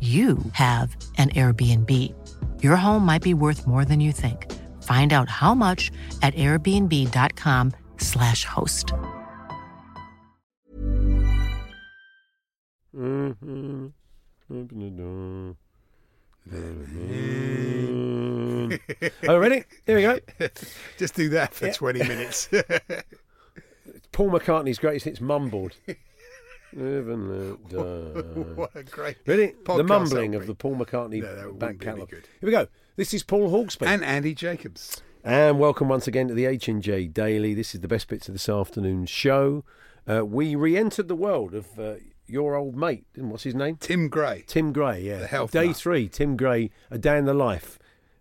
you have an Airbnb. Your home might be worth more than you think. Find out how much at airbnb.com/slash host. Mm-hmm. Open the door. oh, ready? Here we go. Just do that for 20 minutes. Paul McCartney's greatest hits mumbled. Live and let die. what a great Ready? The mumbling of the Paul McCartney No, back catalogue. Here we go. This is Paul Hawksby. And Andy Jacobs. And welcome once again to the H&J Daily. This is the best bits of this afternoon's show. Uh, we re-entered the world of uh, your old mate. What's his name? Tim Gray. Tim Gray, yeah. The health Day nut. three, Tim Gray, a day in the life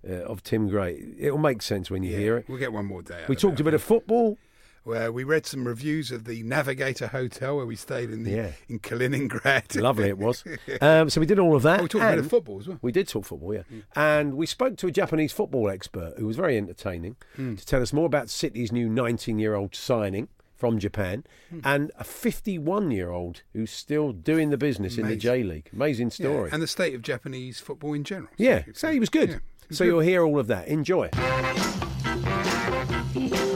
uh, of Tim Gray. It'll make sense when you hear it. We'll get one more day. out We talked a bit of football. Think. Where we read some reviews of the Navigator Hotel where we stayed in the Yeah. in Kaliningrad. Lovely it was. Um, so we did all of that. Oh, we talked about the football as well. We did talk football, yeah. Mm. And we spoke to a Japanese football expert who was very entertaining mm. to tell us more about City's new 19 year old signing from Japan mm. and a 51 year old who's still doing the business in the J League. Amazing Yeah, story. and the state of Japanese football in general. Yeah, so he was good. Yeah, was so good. you'll hear all of that. Enjoy.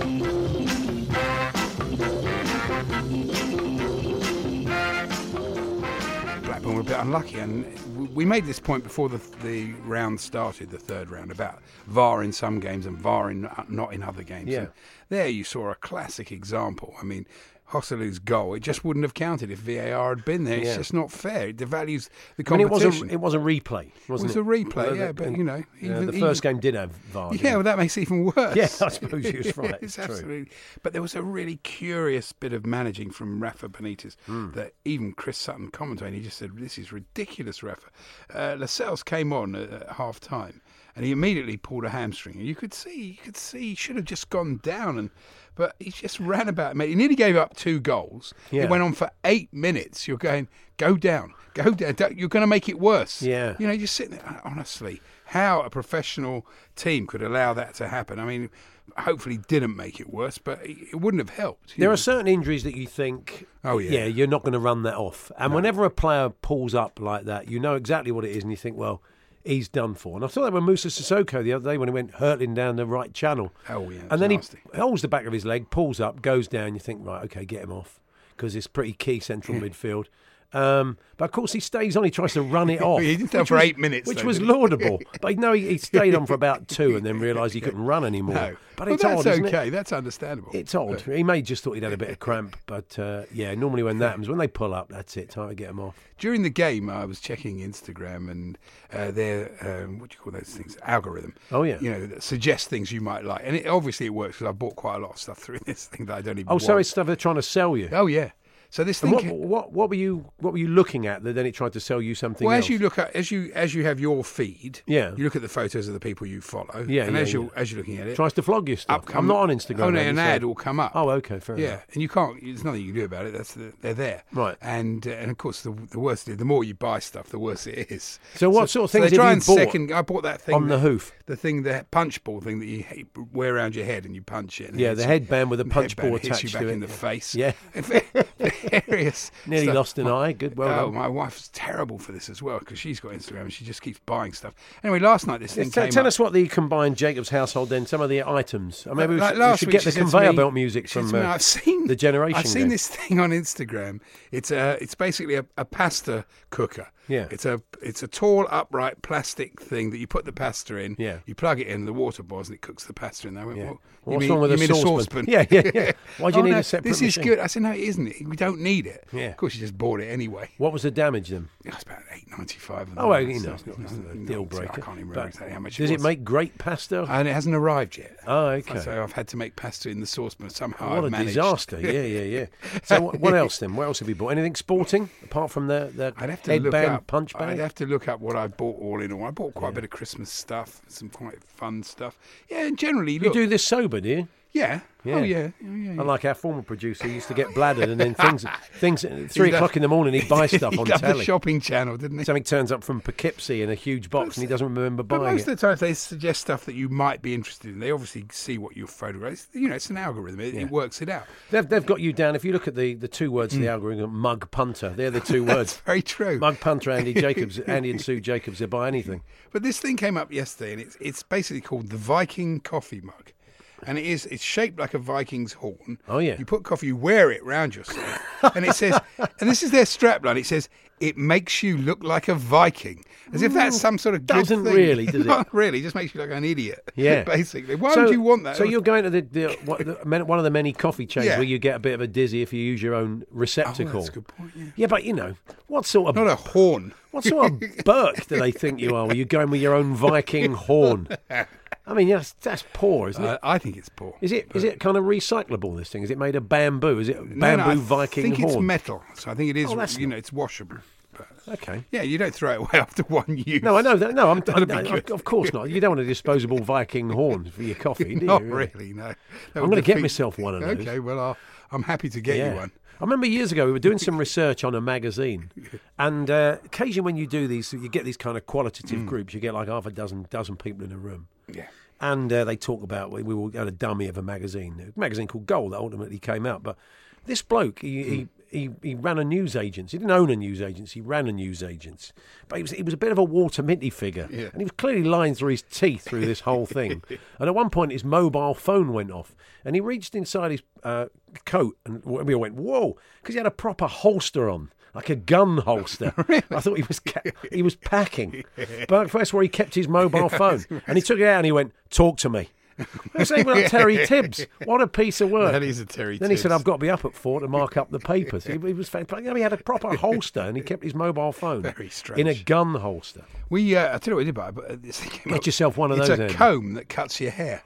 unlucky, and we made this point before the the round started, the third round, about VAR in some games and VAR in, uh, not in other games. Yeah. And there you saw a classic example. I mean, Joselu's goal, it just wouldn't have counted if VAR had been there. It's Yeah. just not fair. It devalues the I mean, it competition. was a it was a replay, wasn't was it? Was a replay, Well, yeah, the- but, you know, yeah, the first even- game did have VAR. Yeah, well, that makes it even worse. Yeah, I suppose you're right, it's it's absolutely. But there was a really curious bit of managing from Rafa Benitez Hmm. that even Chris Sutton commentating, he just said, "This is ridiculous, Rafa." Uh, Lascelles came on at, at half time, and he immediately pulled a hamstring, and you could see, you could see, he should have just gone down, and but he just ran about. Mate, he nearly gave up two goals. Yeah. It went on for eight minutes. You're going, go down, go down. You're going to make it worse. Yeah. You know, you're sitting there, honestly, how a professional team could allow that to happen. I mean, hopefully didn't make it worse, but it wouldn't have helped. There know. are certain injuries that you think, Oh, yeah. you're not going to run that off. And whenever a player pulls up like that, you know exactly what it is, and you think, well, he's done for. And I saw that with Moussa Sissoko the other day when he went hurtling down the right channel. Oh, yeah, and then nasty. he holds the back of his leg, pulls up, goes down. You think, right, okay, get him off because it's pretty key central midfield. Um, but of course, he stays on. He tries to run it off. He did that for was- eight minutes, which though, was laudable. but no, he, he stayed on for about two, and then realised he couldn't run anymore. no. But well, it's that's odd, isn't it? okay. That's understandable. It's odd. He may just thought he'd had a bit of cramp, but uh, yeah, normally when that happens, when they pull up, that's it. Time to get them off. During the game, I was checking Instagram and uh, their um, what do you call those things? Algorithm. Oh, yeah. You know, that suggests things you might like, and it, obviously it works because I bought quite a lot of stuff through this thing that I don't even. Oh, so it's stuff they're trying to sell you. Oh yeah. So this thing. what, what what were you what were you looking at that then it tried to sell you something Well, else? as you look at as you as you have your feed, Yeah. you look at the photos of the people you follow, Yeah, and yeah, as you yeah. as you're looking at it, tries to flog you stuff. I'm not on Instagram. Oh no, an so- ad will come up. Oh, okay, fair yeah, enough. and you can't. There's nothing you can do about it. That's the, they're there, Right. And uh, and of course, the the worse the more you buy stuff, the worse it is. So what sort of things they have try and second. I bought that thing on the hoof? the thing, the punch ball thing that you wear around your head and you punch it. and Yeah, the headband with a punch ball hits attached you back to it. in the face. Yeah. hilarious. Nearly stuff. lost an eye. Good, well oh, done. my wife's terrible for this as well because she's got Instagram and she just keeps buying stuff. Anyway, last night this thing Yes, tell, came tell up. us what the combined Jacobs household then. Some of the items. Uh, Maybe we Like should, we should get the conveyor me- belt music from me, uh, I've seen the generation. I've seen this thing on Instagram. It's a it's basically a, a pasta cooker. Yeah. It's a it's a tall upright plastic thing that you put the pasta in. Yeah. You plug it in, the water boils, and it cooks the pasta in there. I went, Yeah. "Well, What's mean, wrong with a mean saucepan?" saucepan? Yeah, yeah, yeah. Why do you Oh, need no, a separate This machine? is good. I said, no, it isn't. It? We don't need it. Yeah. Of course, you just bought it anyway. What was the damage then? Yeah, It's about eight ninety five. Oh, well, you know, it's not, it's not a deal breaker. I can't even remember exactly how much. Does it it was. make great pasta? And it hasn't arrived yet. oh, okay. So I've had to make pasta in the saucepan somehow. what I've a managed. disaster! Yeah, yeah, yeah. So what, what else then? What else have you bought? Anything sporting apart from the the I'd have to look headband up. punch bag? I'd have to look up what I bought all in all. I bought quite a bit of Christmas stuff, some quite fun stuff. Yeah, and generally, You do this sober, do you? Oh, yeah, Yeah. oh yeah, yeah, yeah. Unlike our former producer, he used to get bladdered, and then things, things at three He'd have- o'clock in the morning, he'd buy stuff he on loved the shopping channel, didn't he? Something turns up from Poughkeepsie in a huge box, and he doesn't remember But buying most it. of the times they suggest stuff that you might be interested in. They obviously see what you photograph. It's- You know, it's an algorithm. It, it works it out. They've, they've got you down. If you look at the, the two words in the mm. algorithm, mug punter, they're the two words. Very true. Mug punter, Andy Jacobs, Andy and Sue Jacobs, they buy anything. But this thing came up yesterday, and it's it's basically called the Viking coffee mug, and it is it's shaped like a Viking's horn. Oh, yeah. You put coffee, you wear it round yourself, and it says, and this is their strapline. It says. It makes you look like a Viking, as if that's some sort of good doesn't thing. really, does it? Not really. Just makes you look like an idiot. Yeah. basically. Why so, would you want that? So you're going to the, the, what, the one of the many coffee chains Yeah. where you get a bit of a dizzy if you use your own Oh, receptacle. that's a good point. Yeah. Yeah, but you know, what sort of Not a horn. what sort of Burke do they think you are? Where you're going with your own Viking horn? I mean, that's that's poor, isn't it? Uh, I think it's poor. Is it is it kind of recyclable? This thing is it made of bamboo? Is it bamboo no, I Viking think it's metal, so I think it is. Oh, you not- know, it's washable. Okay. yeah, you don't throw it away after one use. No, I know that. No, I'm, I- I- of course not. You don't want a disposable Viking horn for your coffee, do you? Not really, no. That I'm going to get myself one of those. Okay, well, I'll, I'm happy to get you one. I remember years ago we were doing some research on a magazine, and uh, occasionally when you do these, you get these kind of qualitative Mm. groups. You get like half a dozen dozen people in a room, Yeah. and uh, they talk about we we were had a dummy of a magazine, a magazine called Gold that ultimately came out. But this bloke, he, Mm. he, he, he ran a news agency. He didn't own a news agency. He ran a news agency. But he was, he was a bit of a Walter Mitty figure. Yeah. And he was clearly lying through his teeth through this whole thing. and at one point, his mobile phone went off. And he reached inside his uh, coat and we all went, whoa, because he had a proper holster on. Like a gun holster. I thought he was ca- he was packing, but that's where he kept his mobile phone. And he took it out and he went, "Talk to me." It's even like Terry Tibbs. What a piece of work. That is a Terry Then he said, I've got to be up at four to mark up the papers. He, he was fantastic. You know, he had a proper holster and he kept his mobile phone Very in a gun holster. We, uh, I tell you what we did buy, but uh, this thing came Get up. yourself one of it's those. a Andy. comb that cuts your hair.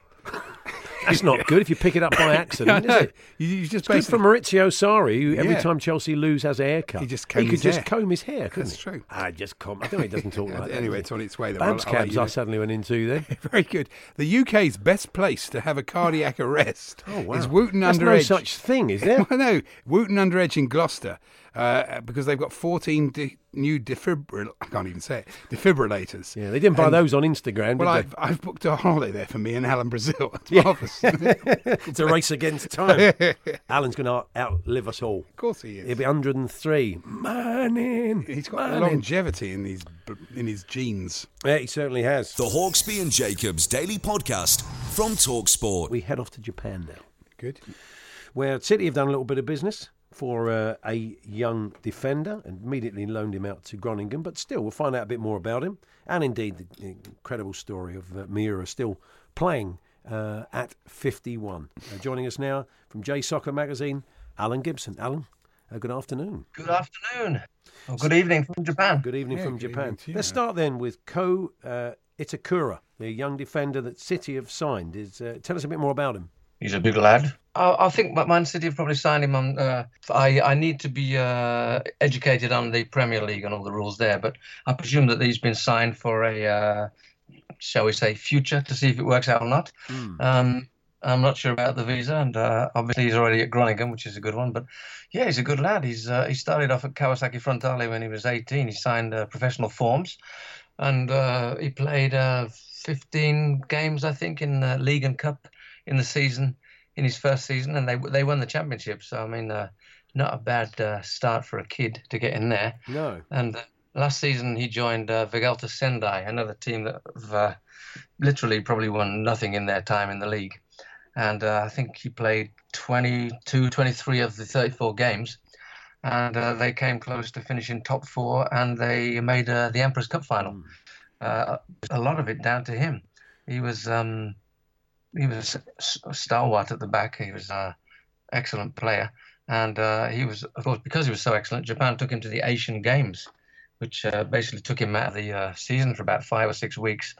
That's not good if you pick it up by accident, is it? You, you just It's good for Maurizio Sarri, who every Yeah. time Chelsea lose has a haircut. He just he could his just hair. comb his hair, couldn't That's he? true. I just comb. I don't know. He doesn't talk like that. Anyway, it's on its way. Though. Babs I'll- I'll let cabs you I know. suddenly went into then. Very good. The UK's best place to have a cardiac arrest Oh wow! is Wotton There's Under no Edge. such thing, is there? Well, no, Wotton Under Edge in Gloucester, uh, because they've got 14 di- new defibrill. I can't even say it. Defibrillators. Yeah, they didn't buy And- those on Instagram, Well, did I've, I've booked a holiday there for me and Alan Brazil. It's Yeah. marvellous. It's a race against time. Alan's going to outlive us all. of course he is. He'll be 103. Manning. He's got Manning. longevity in his in his genes. Yeah, he certainly has. The Hawksby and Jacobs Daily Podcast from Talksport. We head off to Japan now, Good. where City have done a little bit of business for uh, a young defender and immediately loaned him out to Groningen. But still, we'll find out a bit more about him. And indeed, the incredible story of uh, Miura still playing uh, at 51. Uh, joining us now from J Soccer Magazine, Alan Gibson. Alan, uh, good afternoon. Good afternoon. Or good evening from Japan. Good evening Yeah, from good Japan. evening Let's start then with Ko uh, Itakura, the young defender that City have signed. Is uh, Tell us a bit more about him. He's a big lad. I, I think Man City have probably signed him on. Uh, I I need to be uh, educated on the Premier League and all the rules there, but I presume that he's been signed for a, uh, shall we say, future to see if it works out or not. Um, I'm not sure about the visa, and uh, obviously he's already at Groningen, which is a good one. But yeah, he's a good lad. He's uh, he started off at Kawasaki Frontale when he was 18. He signed uh, professional forms, and uh, he played uh, 15 games, I think, in the league and cup in the season, in his first season, and they they won the championship. So I mean, uh, not a bad uh, start for a kid to get in there. No. And uh, last season he joined uh, Vegalta Sendai, another team that have uh, literally probably won nothing in their time in the league. And uh, I think he played 22, 23 of the 34 games. And uh, they came close to finishing top four and they made uh, the Emperor's Cup final. Uh, a lot of it down to him. He was um, he was s- stalwart at the back. He was an excellent player. And uh, he was, of course, because he was so excellent, Japan took him to the Asian Games, which uh, basically took him out of the uh, season for about five or six weeks.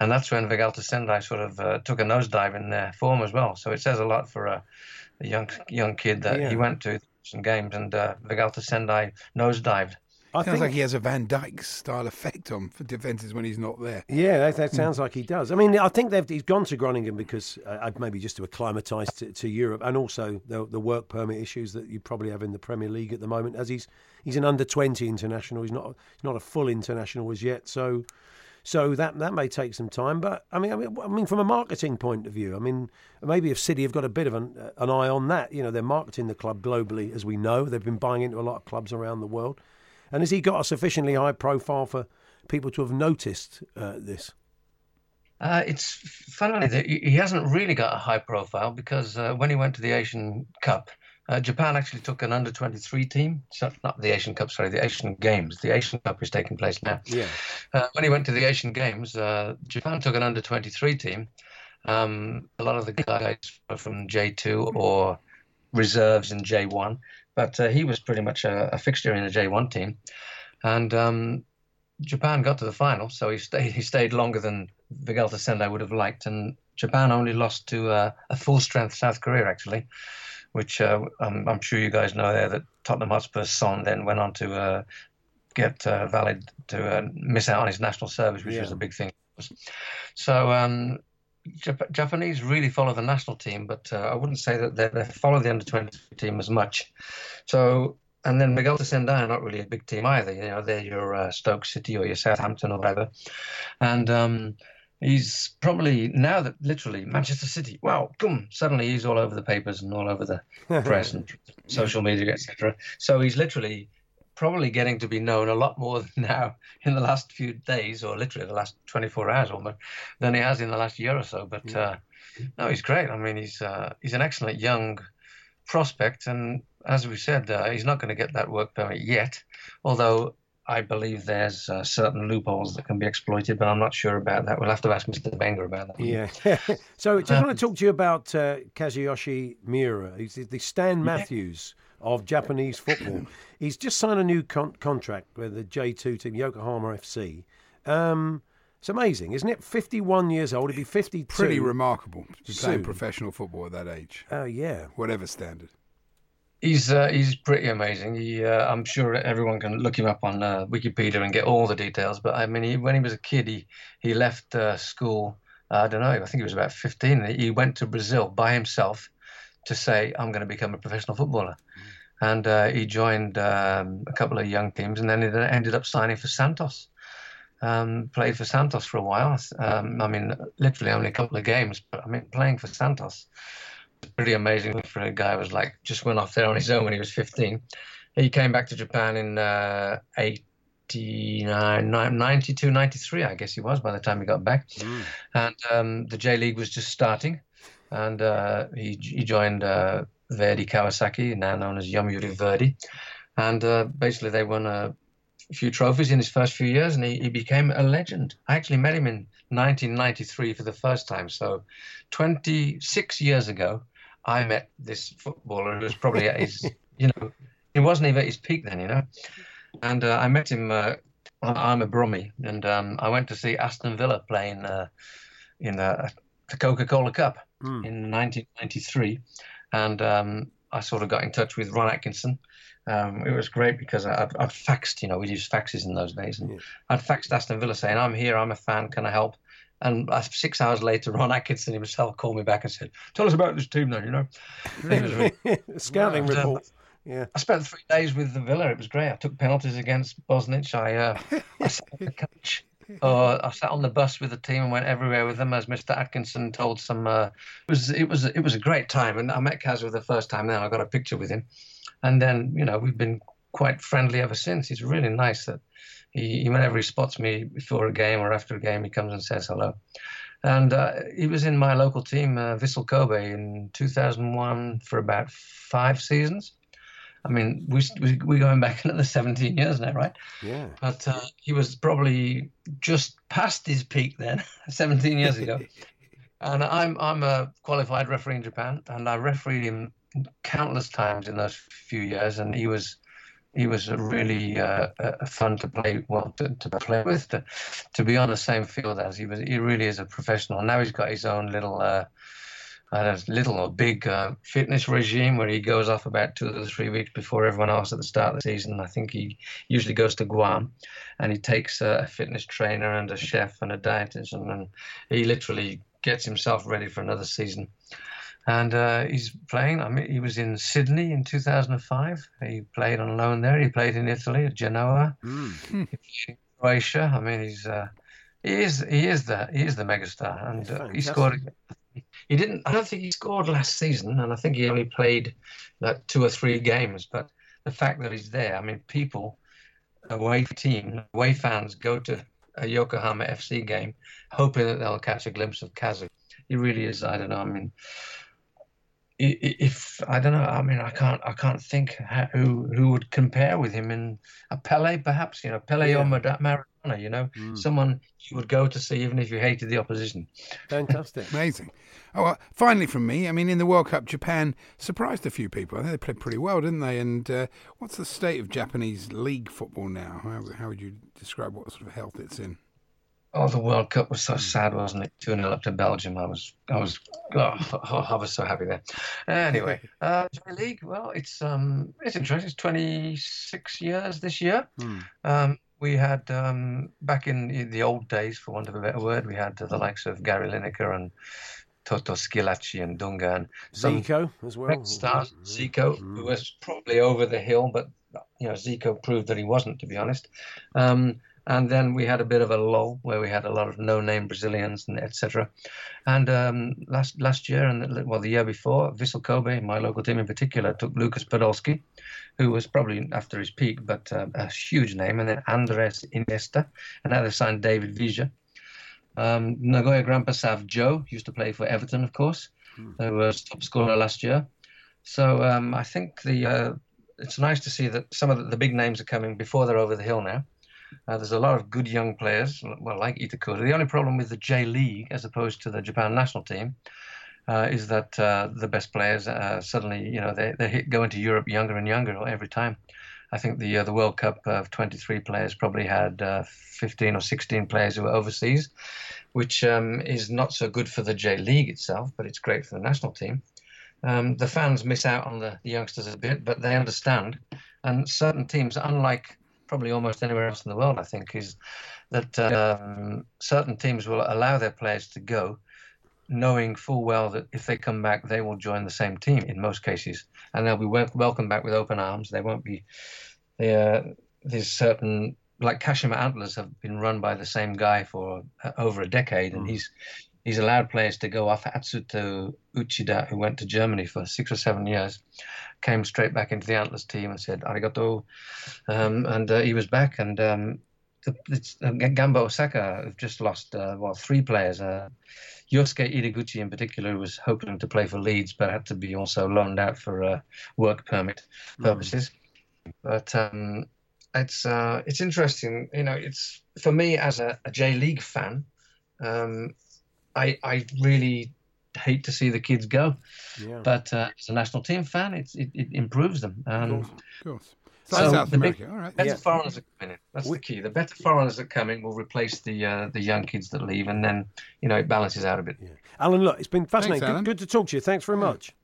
And that's when Vegalta Sendai sort of uh, took a nosedive in their form as well. So it says a lot for a, a young young kid that Yeah. he went to some games and uh, Vegalta Sendai nosedived. I Sounds think like he has a Van Dijk style effect on for defences when he's not there. Yeah, that, that hmm. sounds like he does. I mean, I think they've, he's gone to Groningen because uh, uh, maybe just to acclimatise to, to Europe, and also the, the work permit issues that you probably have in the Premier League at the moment. As he's he's an under twenty international, he's not he's not a full international as yet. So, so that that may take some time. But I mean, I mean, I mean, from a marketing point of view, I mean, maybe if City have got a bit of an, uh, an eye on that, you know, they're marketing the club globally, as we know. They've been buying into a lot of clubs around the world. And has he got a sufficiently high profile for people to have noticed uh, this? Uh, it's funny that he hasn't really got a high profile because uh, when he went to the Asian Cup, uh, Japan actually took an under 23 team. So not the Asian Cup, sorry, the Asian Games. The Asian Cup is taking place now. Yeah. Uh, when he went to the Asian Games, uh, Japan took an under 23 team. Um, a lot of the guys were from J2 or reserves in J1, but uh, he was pretty much a, a fixture in the J1 team. And um, Japan got to the final, so he stayed. He stayed longer than Vegalta Sendai would have liked, and Japan only lost to uh, a full-strength South Korea actually, which uh, I'm, I'm sure you guys know there that Tottenham Hotspur's son then went on to uh, get uh, valid to uh, miss out on his national service, which Yeah. was a big thing. So um, Jap- Japanese really follow the national team, but uh, I wouldn't say that they, they follow the under 20 team as much. So, and then Miguel Sendai are not really a big team either. You know, they're your uh, Stoke City or your Southampton or whatever. And um, he's probably now that literally Manchester City, wow, boom, suddenly he's all over the papers and all over the press and social media, etc. So he's literally probably getting to be known a lot more now in the last few days, or literally the last 24 hours almost, than he has in the last year or so. But uh, no, he's great. I mean, he's uh, he's an excellent young prospect, and as we said, uh, he's not going to get that work permit yet. Although I believe there's uh, certain loopholes that can be exploited, but I'm not sure about that. We'll have to ask Mr. Wenger about that. Yeah. so just want to talk to you about uh, Kazuyoshi Miura. He's the- the Stan Matthews of Japanese football. He's just signed a new con- contract with the J2 team, Yokohama FC. Um, it's amazing, isn't it? 51 years old. He'd be 52. Pretty remarkable to be playing professional football at that age, Oh, yeah. whatever standard. He's uh, he's pretty amazing. He, uh, I'm sure everyone can look him up on uh, Wikipedia and get all the details. But I mean, he, when he was a kid, he he left uh, school. I don't know. I think he was about 15. He went to Brazil by himself to say, "I'm going to become a professional footballer." And uh, he joined um, a couple of young teams, and then he ended up signing for Santos. Um, played for Santos for a while. Um, I mean, literally only a couple of games, but I mean, playing for Santos was pretty amazing for a guy who was like just went off there on his own when he was 15. He came back to Japan in uh, 89, 92, 93, I guess he was by the time he got back. And um, the J League was just starting. And uh, he, he joined uh, Verdy Kawasaki, now known as Yomiuri Verdy. And uh, basically, they won a few trophies in his first few years, and he, he became a legend. I actually met him in 1993 for the first time. So, 26 years ago, I met this footballer who was probably at his, you know, he wasn't even at his peak then, you know. And uh, I met him. Uh, I'm a Brummie, and um, I went to see Aston Villa playing uh, in the, the Coca-Cola Cup in 1993, and um, I sort of got in touch with Ron Atkinson. Um, it was great because I- I'd, I'd faxed, you know, we used faxes in those days, and I'd faxed Aston Villa saying, "I'm here, I'm a fan, can I help?" And uh, six hours later, Ron Atkinson himself called me back and said, "Tell us about this team, then." You know, really- Scouting Well, uh, report. Yeah. I spent three days with the Villa. It was great. I took penalties against Bosnich. I, uh, I sat on the coach. Uh, I sat on the bus with the team and went everywhere with them, as Mr. Atkinson told some. Uh, it was it was it was a great time, and I met Kaz for the first time. Then I got a picture with him, and then you know we've been quite friendly ever since. He's really nice that he, whenever he spots me before a game or after a game, he comes and says hello. And uh, he was in my local team, uh, Vissel Kobe, in 2001 for about five seasons. I mean, we, we, we're going back another 17 years now, right? Yeah. But uh, he was probably just past his peak then, 17 years ago. and I'm, I'm a qualified referee in Japan, and I refereed him countless times in those few years, and he was he was really uh, uh, fun to play well to, to play with to, to be on the same field as he was he really is a professional now he's got his own little uh, a little or big uh, fitness regime where he goes off about two or three weeks before everyone else at the start of the season. I think he usually goes to Guam and he takes a fitness trainer and a chef and a dietitian and he literally gets himself ready for another season and uh, he's playing. I mean, he was in Sydney in 2005. He played on loan there. He played in Italy at Genoa. Mm. Croatia. I mean, he's uh, he is he is the he is the megastar, and uh, he scored. He didn't. I don't think he scored last season, and I think he only played like two or three games. But the fact that he's there, I mean, people away team, away fans go to a Yokohama FC game, hoping that they'll catch a glimpse of Kazu. He really is. I don't know. I mean, if I don't know, I mean, I can't, I can't think who who would compare with him in a Pele, perhaps you know, Pele yeah. or Maradona, you know, mm. someone you would go to see even if you hated the opposition. Fantastic, amazing. Oh, well, finally from me, I mean, in the World Cup, Japan surprised a few people. I think they played pretty well, didn't they? And uh, what's the state of Japanese league football now? How, how would you describe what sort of health it's in? Oh, the World Cup was so sad, wasn't it? Two 0 up to Belgium. I was, I was, oh, I was so happy there. Anyway, uh, J League. Well, it's um, it's interesting. It's 26 years this year. Hmm. Um, we had um, back in the old days, for want of a better word, we had the likes of Gary Lineker and Toto Schillaci and Dunga and Zico as well. Stars, Zico, mm. who was probably over the hill, but you know Zico proved that he wasn't, to be honest. Um, and then we had a bit of a lull where we had a lot of no-name Brazilians and etc. And um, last last year and well the year before, Vissel Kobe, my local team in particular, took Lucas Podolski, who was probably after his peak, but uh, a huge name, and then Andres Iniesta, and now they signed David Villa. Um, Nagoya Grampus Sav Joe used to play for Everton, of course, hmm. who was top scorer last year. So um, I think the uh, it's nice to see that some of the, the big names are coming before they're over the hill now. Uh, there's a lot of good young players, well, like Itakura. The only problem with the J League, as opposed to the Japan national team, uh, is that uh, the best players uh, suddenly, you know, they, they hit, go into Europe younger and younger every time. I think the uh, the World Cup of 23 players probably had uh, 15 or 16 players who were overseas, which um, is not so good for the J League itself, but it's great for the national team. Um, the fans miss out on the, the youngsters a bit, but they understand. And certain teams, unlike probably almost anywhere else in the world, I think, is that um, certain teams will allow their players to go, knowing full well that if they come back, they will join the same team in most cases, and they'll be wel- welcomed back with open arms. They won't be. They, uh, there's certain like Kashima Antlers have been run by the same guy for uh, over a decade, and mm. he's he's allowed players to go off. Atsuto Uchida, who went to Germany for six or seven years, came straight back into the Antlers team and said arigato, um, and uh, he was back. And um, the, uh, Gamba Osaka have just lost uh, well three players. Uh, Yosuke Ideguchi in particular was hoping to play for Leeds, but had to be also loaned out for uh, work permit hmm. purposes. Mm. But um, it's uh, it's interesting, you know. It's for me as a, a J League fan. Um, I I really hate to see the kids go. Yeah. But uh, as a national team fan, it, it improves them. Um, of course. Of course. So South the America. Big, All right. better yeah. foreigners are coming in. That's we, the key. The better foreigners that come in will replace the uh, the young kids that leave, and then you know it balances out a bit. Yeah. Alan, look, it's been fascinating. Thanks, good, good, to talk to you. Thanks very much.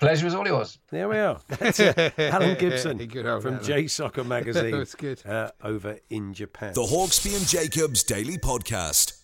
Pleasure is all yours. There we are. That's Alan Gibson from J Soccer Magazine. That's good. Uh, over in Japan. The Hawksby and Jacobs Daily Podcast.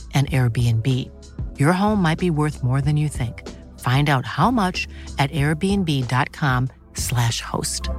an Airbnb. Your home might be worth more than you think. Find out how much at airbnb.com/slash host.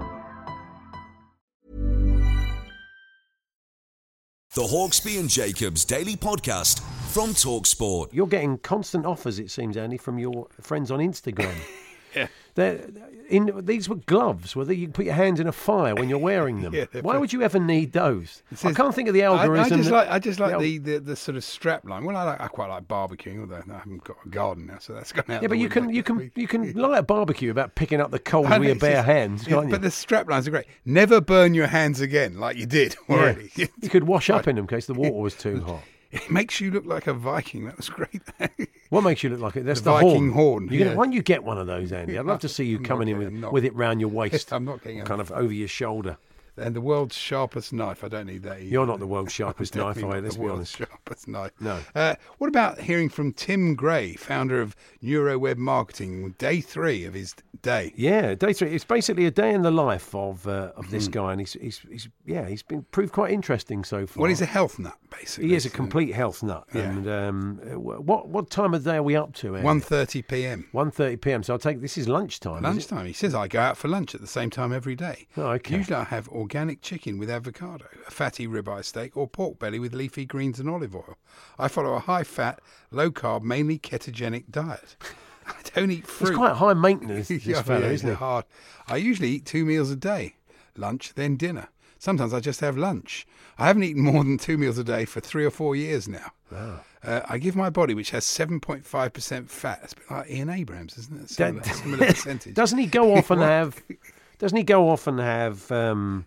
The Hawksby and Jacobs Daily Podcast from Talksport. You're getting constant offers, it seems, Andy, from your friends on Instagram. Yeah. They're, in these were gloves, where you put your hands in a fire when you're wearing them. Yeah, Why would you ever need those? It I can't think of the I- algorithm. I, just that- like I just like the, the, the sort of strap line. Well, I, like, I quite like barbecuing, although I haven't got a garden now, so that's gone out. Yeah, but the you can you can you can light a barbecue about picking up the coals I with your bare just- hands, yeah, you? But the strap lines are great. Never burn your hands again, like you did Yeah. You could wash up in them in case the water was too hot. It makes you look like a Viking. That was great. What makes you look like it? That's The the, Viking horn, You're gonna- why don't you get one of those, Andy? I'd love to see you I'm coming in with, not- with it round your waist, I'm not getting kind of over your shoulder. and the world's sharpest knife. I don't need that. Either. You're not the world's sharpest knife, are you? Let's be honest. Sharpest knife. No. Uh, what about hearing from Tim Gray, founder of NeuroWeb Marketing, day three of his day? Yeah, day three. It's basically a day in the life of uh, of this guy, and he's, he's he's yeah, he's been proved quite interesting so far. Well, he's a health nut, basically. he is a complete health nut. Yeah. And um, what what time of day are we up to? Andy? 1.30 p.m. 1.30 p.m. So I'll take this is lunchtime. is? Lunchtime. He says I go out for lunch at the same time every day. Oh, okay. Usually I have organic chicken with avocado, a fatty ribeye steak, or pork belly with leafy greens and olive oil. I follow a high fat, low carb, mainly ketogenic diet. I don't eat fruit. He's quite high maintenance, this Yeah, yeah, isn't he? Hard. I usually eat two meals a day lunch, then dinner. Sometimes I just have lunch. I haven't eaten more than two meals a day for three or four years now. Uh, I give my body, which has 7.5% fat, it's a bit like Ian Abrams, isn't it? Similar, similar percentage. Doesn't he go off and have? Doesn't he go off and have um,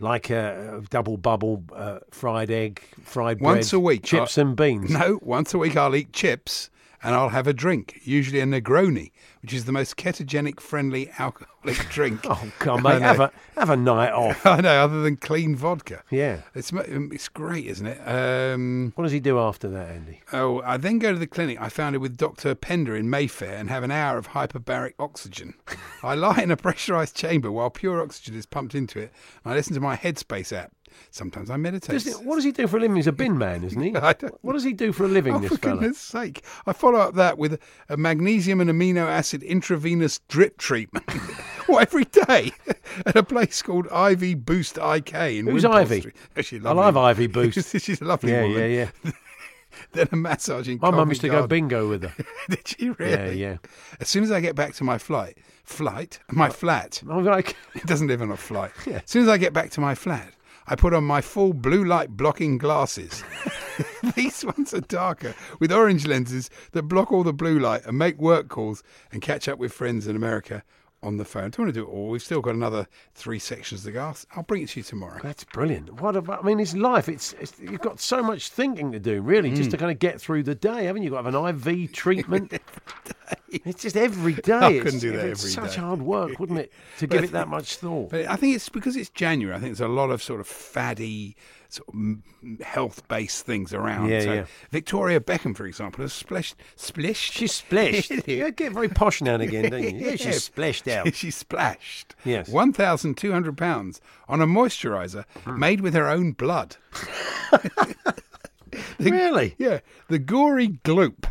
like a, double bubble uh, fried egg, fried Once bread, a week. chips I- and beans? No, once a week I'll eat chips and I'll have a drink, usually a Negroni, which is the most ketogenic friendly alcoholic drink. Oh, come on, mate, have a have a night off. I know, other than clean vodka. Yeah. It's um, it's great, isn't it? Um, What does he do after that, Andy? oh, I then go to the clinic I founded with Dr. Pender in Mayfair and have an hour of hyperbaric oxygen. I lie in a pressurized chamber while pure oxygen is pumped into it. And I listen to my Headspace app. Sometimes I meditate. Does he, what does he do for a living? He's a bin man, isn't he? I don't What does he do for a living, Oh, this for fella? goodness sake. I follow up that with a magnesium and amino acid intravenous drip treatment. well, every day at a place called Ivy Boost IK in Who's Wimpole Ivy? Street. Oh, she's I lovely. love Ivy Boost. She's a lovely Yeah, woman. yeah, yeah. Then a massage in My mum Covent used to go Garden. bingo with her. Did she really? Yeah, yeah. As soon as I get back to my flight, flight, my uh, flat, I'm like, it doesn't live on a flight. Yeah. As soon as I get back to my flat, I put on my full blue light blocking glasses. These ones are darker with orange lenses that block all the blue light and make work calls and catch up with friends in America on the phone. I don't want to do it all. We've still got another three sections to go. I'll- I'll bring it to you tomorrow. that's brilliant. What about? I mean, it's life. It's, it's you've got so much thinking to do, really, just Mm. to kind of get through the day, haven't you? Got to have an IV treatment. It's just every day. I It's- couldn't do that it's every such day. hard work, wouldn't it, to give it that much thought? But I think it's because it's January. I think there's a lot of sort of faddy, sort of health-based things around. Yeah, so yeah. Victoria Beckham, for example, has splashed, splished. She's splashed. you get very posh now and again, don't you? Yeah, she's splashed out. She splashed. Yes. One thousand two hundred pounds on a moisturiser Hmm. made with her own blood. The- Really? Yeah, the gory gloop,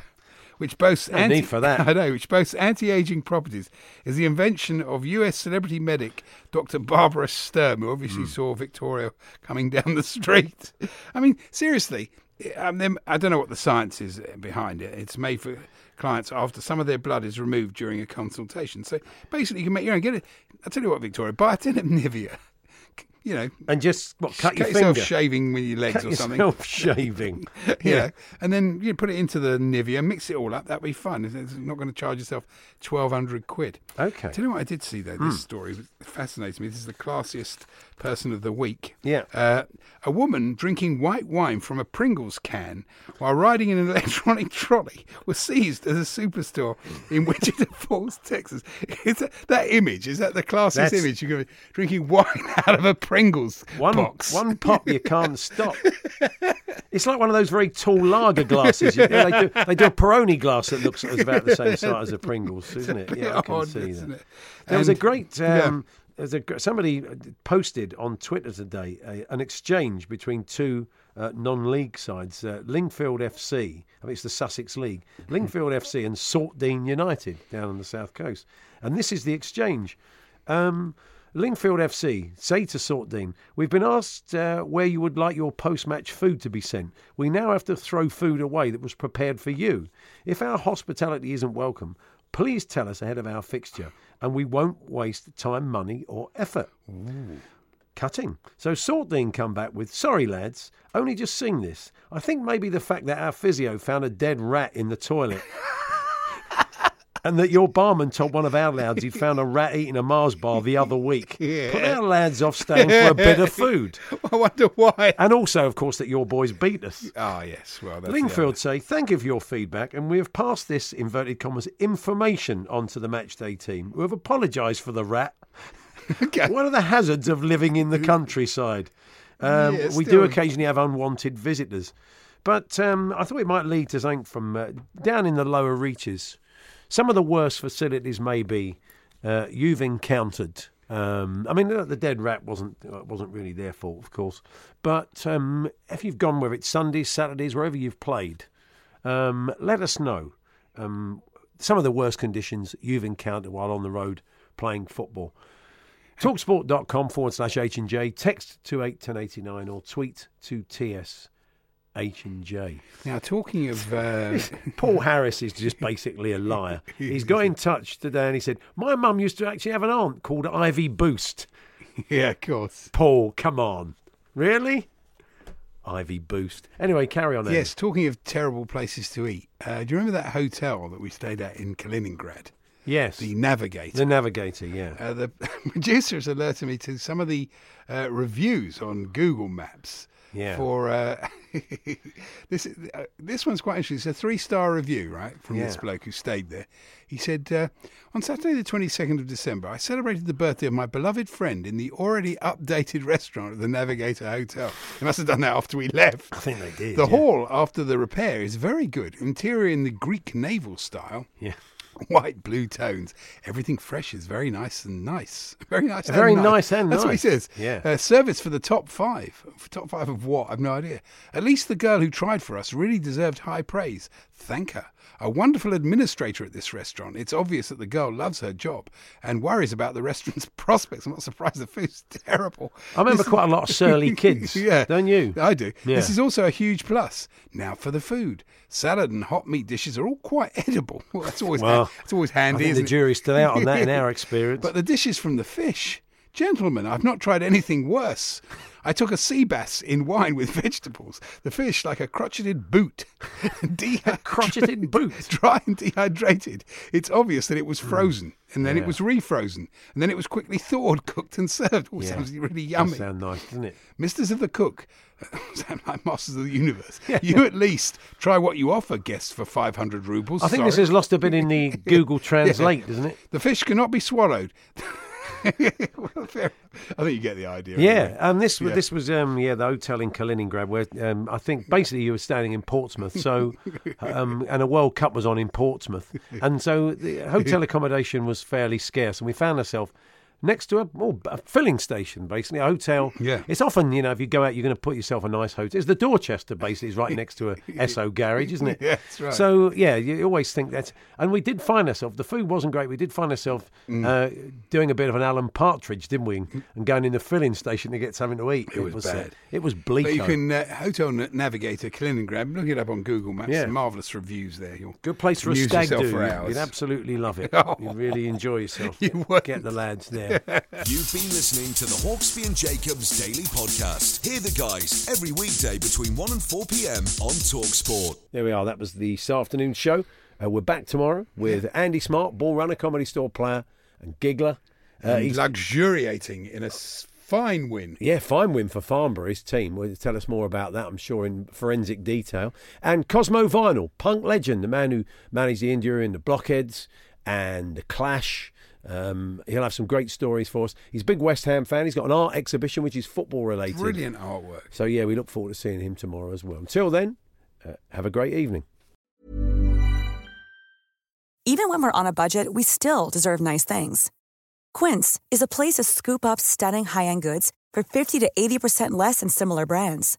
which boasts No need for that. I know, which boasts anti-aging properties, is the invention of U.S. celebrity medic Dr. Barbara Sturm, who obviously Hmm. saw Victoria coming down the street. I mean, seriously, um, I don't know what the science is behind it. It's made for clients after some of their blood is removed during a consultation. So basically, you can make your own. Get it. I tell you what, Victoria, buy a tin of Nivea. You know, And just what? Cut your yourself finger. shaving with your legs Cut or something. shaving. you know, and then you put it into the Nivea, mix it all up. That'd be fun. It's- not going to charge yourself twelve hundred quid. Okay. Tell you what, I did see though. This hmm. story fascinates me. This is the classiest person of the week. Yeah. Uh, a woman drinking white wine from a Pringles can while riding in an electronic trolley was seized at a superstore in Wichita Falls, Texas. Is that, that image? Is that the classiest That's- image? You're going to be drinking wine out of a Pringles One box. one pop you can't stop. It's like one of those very tall lager glasses. You- they, do, they do a Peroni glass that looks about the same size as a Pringles, isn't it? Yeah, I can odd, see that. it? There was a great. yeah. There's a somebody posted on Twitter today a, an exchange between two uh, non-league sides, uh, Lingfield FC. I mean, it's the Sussex League, Lingfield FC and Saltdean United down on the south coast. And this is the exchange. Um, Lingfield FC say to Saltdean, "We've been asked uh, where you would like your post-match food to be sent. We now have to throw food away that was prepared for you. If our hospitality isn't welcome." Please tell us ahead of our fixture, and we won't waste time, money, or effort. Cutting. So Saltdean come back with, sorry lads, only just sing this. I think maybe the fact that our physio found a dead rat in the toilet. and that your barman told one of our lads he'd found a rat eating a Mars bar the other week. Put our lads off staying for a bit of food. I wonder why. And also, of course, that your boys beat us. Ah, yes. Well, that's Lingfield say, thank you for your feedback, and we have passed this, inverted commas, information onto the matchday team, who have apologised for the rat. What are the hazards of living in the countryside? Um, Yeah, we do occasionally have unwanted visitors. But um, I thought it might lead to something from uh, down in the lower reaches. Some of the worst facilities, maybe, uh, you've encountered. Um, I mean, the dead rat wasn't uh, wasn't really their fault, of course. But um, if you've gone whether it's Sundays, Saturdays, wherever you've played, um, let us know um, some of the worst conditions you've encountered while on the road playing football. Talksport.com forward slash H and J. Text to eight ten eighty nine or tweet to TS H and J. Now, talking of. Uh, Paul Harris is just basically a liar. He's got in touch today and he said, My mum used to actually have an aunt called Ivy Boost. yeah, of course. Paul, come on. Really? Ivy Boost. Anyway, carry on. Andy. Yes, talking of terrible places to eat. Uh, do you remember that hotel that we stayed at in Kaliningrad? Yes. The Navigator. The Navigator, yeah. Uh, the has alerted me to some of the uh, reviews on Google Maps. Yeah. For uh, this, uh, this one's quite interesting. It's a three-star review, right, from this bloke who stayed there. He said, uh, "On Saturday, the twenty-second of December, I celebrated the birthday of my beloved friend in the already updated restaurant at the Navigator Hotel. They must have done that after we left. I think they did. The yeah. hall after the repair is very good. Interior in the Greek naval style." Yeah. white blue tones. Everything fresh is very nice and nice. Very nice. Very and nice and That's what he says. Yeah. Uh, service for the top five. For top five of what? I've no idea. At least the girl who tried for us really deserved high praise. Thank her. A wonderful administrator at this restaurant. It's obvious that the girl loves her job and worries about the restaurant's prospects. I'm not surprised the food's terrible. I remember This- quite a lot of surly kids. yeah. Don't you? I do. Yeah. This is also a huge plus. Now for the food. Salad and hot meat dishes are all quite edible. Well, that's always Well, that's always handy. the jury's still out on that in our experience. But the dishes from the fish, gentlemen, I've not tried anything worse. I took a sea bass in wine with vegetables. The fish like a crotcheted boot, Dehy- crotcheted boot. dry and dehydrated. It's obvious that it was frozen, and then it was refrozen, and then it was quickly thawed, cooked, and served. All Yeah. sounds really yummy. sound nice, doesn't it? Misters of the Cook, sound like masters of the universe. You at least try what you offer guests for 500 rubles. I think this Sorry. has lost a bit in the Google Translate, doesn't it? The fish cannot be swallowed. Well, fair- I think you get the idea. Yeah, anyway. and this Yeah. this was um, yeah the hotel in Kaliningrad where um, I think basically you were standing in Portsmouth, so um, and a World Cup was on in Portsmouth, and so the hotel accommodation was fairly scarce, and we found ourselves next to a, well, a filling station, basically, a hotel. Yeah. It's often, you know, if you go out, you're going to put yourself a nice hotel. It's the Dorchester, basically, is right next to a Esso garage, isn't it? Yeah, that's right. So, yeah, you always think that. And we did find ourselves, the food wasn't great. We did find ourselves Mm. uh, doing a bit of an Alan Partridge, didn't we? And going in the filling station to get something to eat. It was uh, bad. it was bleak. But you can uh, Hotel Na- Navigator Kaliningrad. Look it up on Google Maps. Yeah. Marvelous reviews there. You'll Good place for a stag do. You'd- absolutely love it. Oh. You'd really enjoy yourself. You wouldn't. Get the lads there. You've been listening to the Hawksby and Jacobs Daily Podcast. Hear the guys every weekday between 1 and 4 p.m. on Talksport. There we are. That was this afternoon show. Uh, we're back tomorrow with Andy Smart, ball runner, comedy store player, and giggler. Uh, and he's- luxuriating in a s- fine win. yeah, fine win for Farnborough, his team. We'll tell us more about that, I'm sure, in forensic detail. And Cosmo Vinyl, punk legend, the man who managed the Ian Dury and the Blockheads and the Clash. Um, he'll have some great stories for us. He's a big West Ham fan. He's got an art exhibition which is football related. Brilliant artwork. So yeah, we look forward to seeing him tomorrow as well. Until then, uh, have a great evening. Even when we're on a budget, we still deserve nice things. Quince is a place to scoop up stunning high-end goods for 50 to 80% less than similar brands.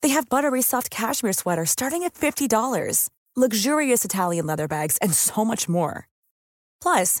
They have buttery soft cashmere sweaters starting at $50, luxurious Italian leather bags, and so much more. Plus,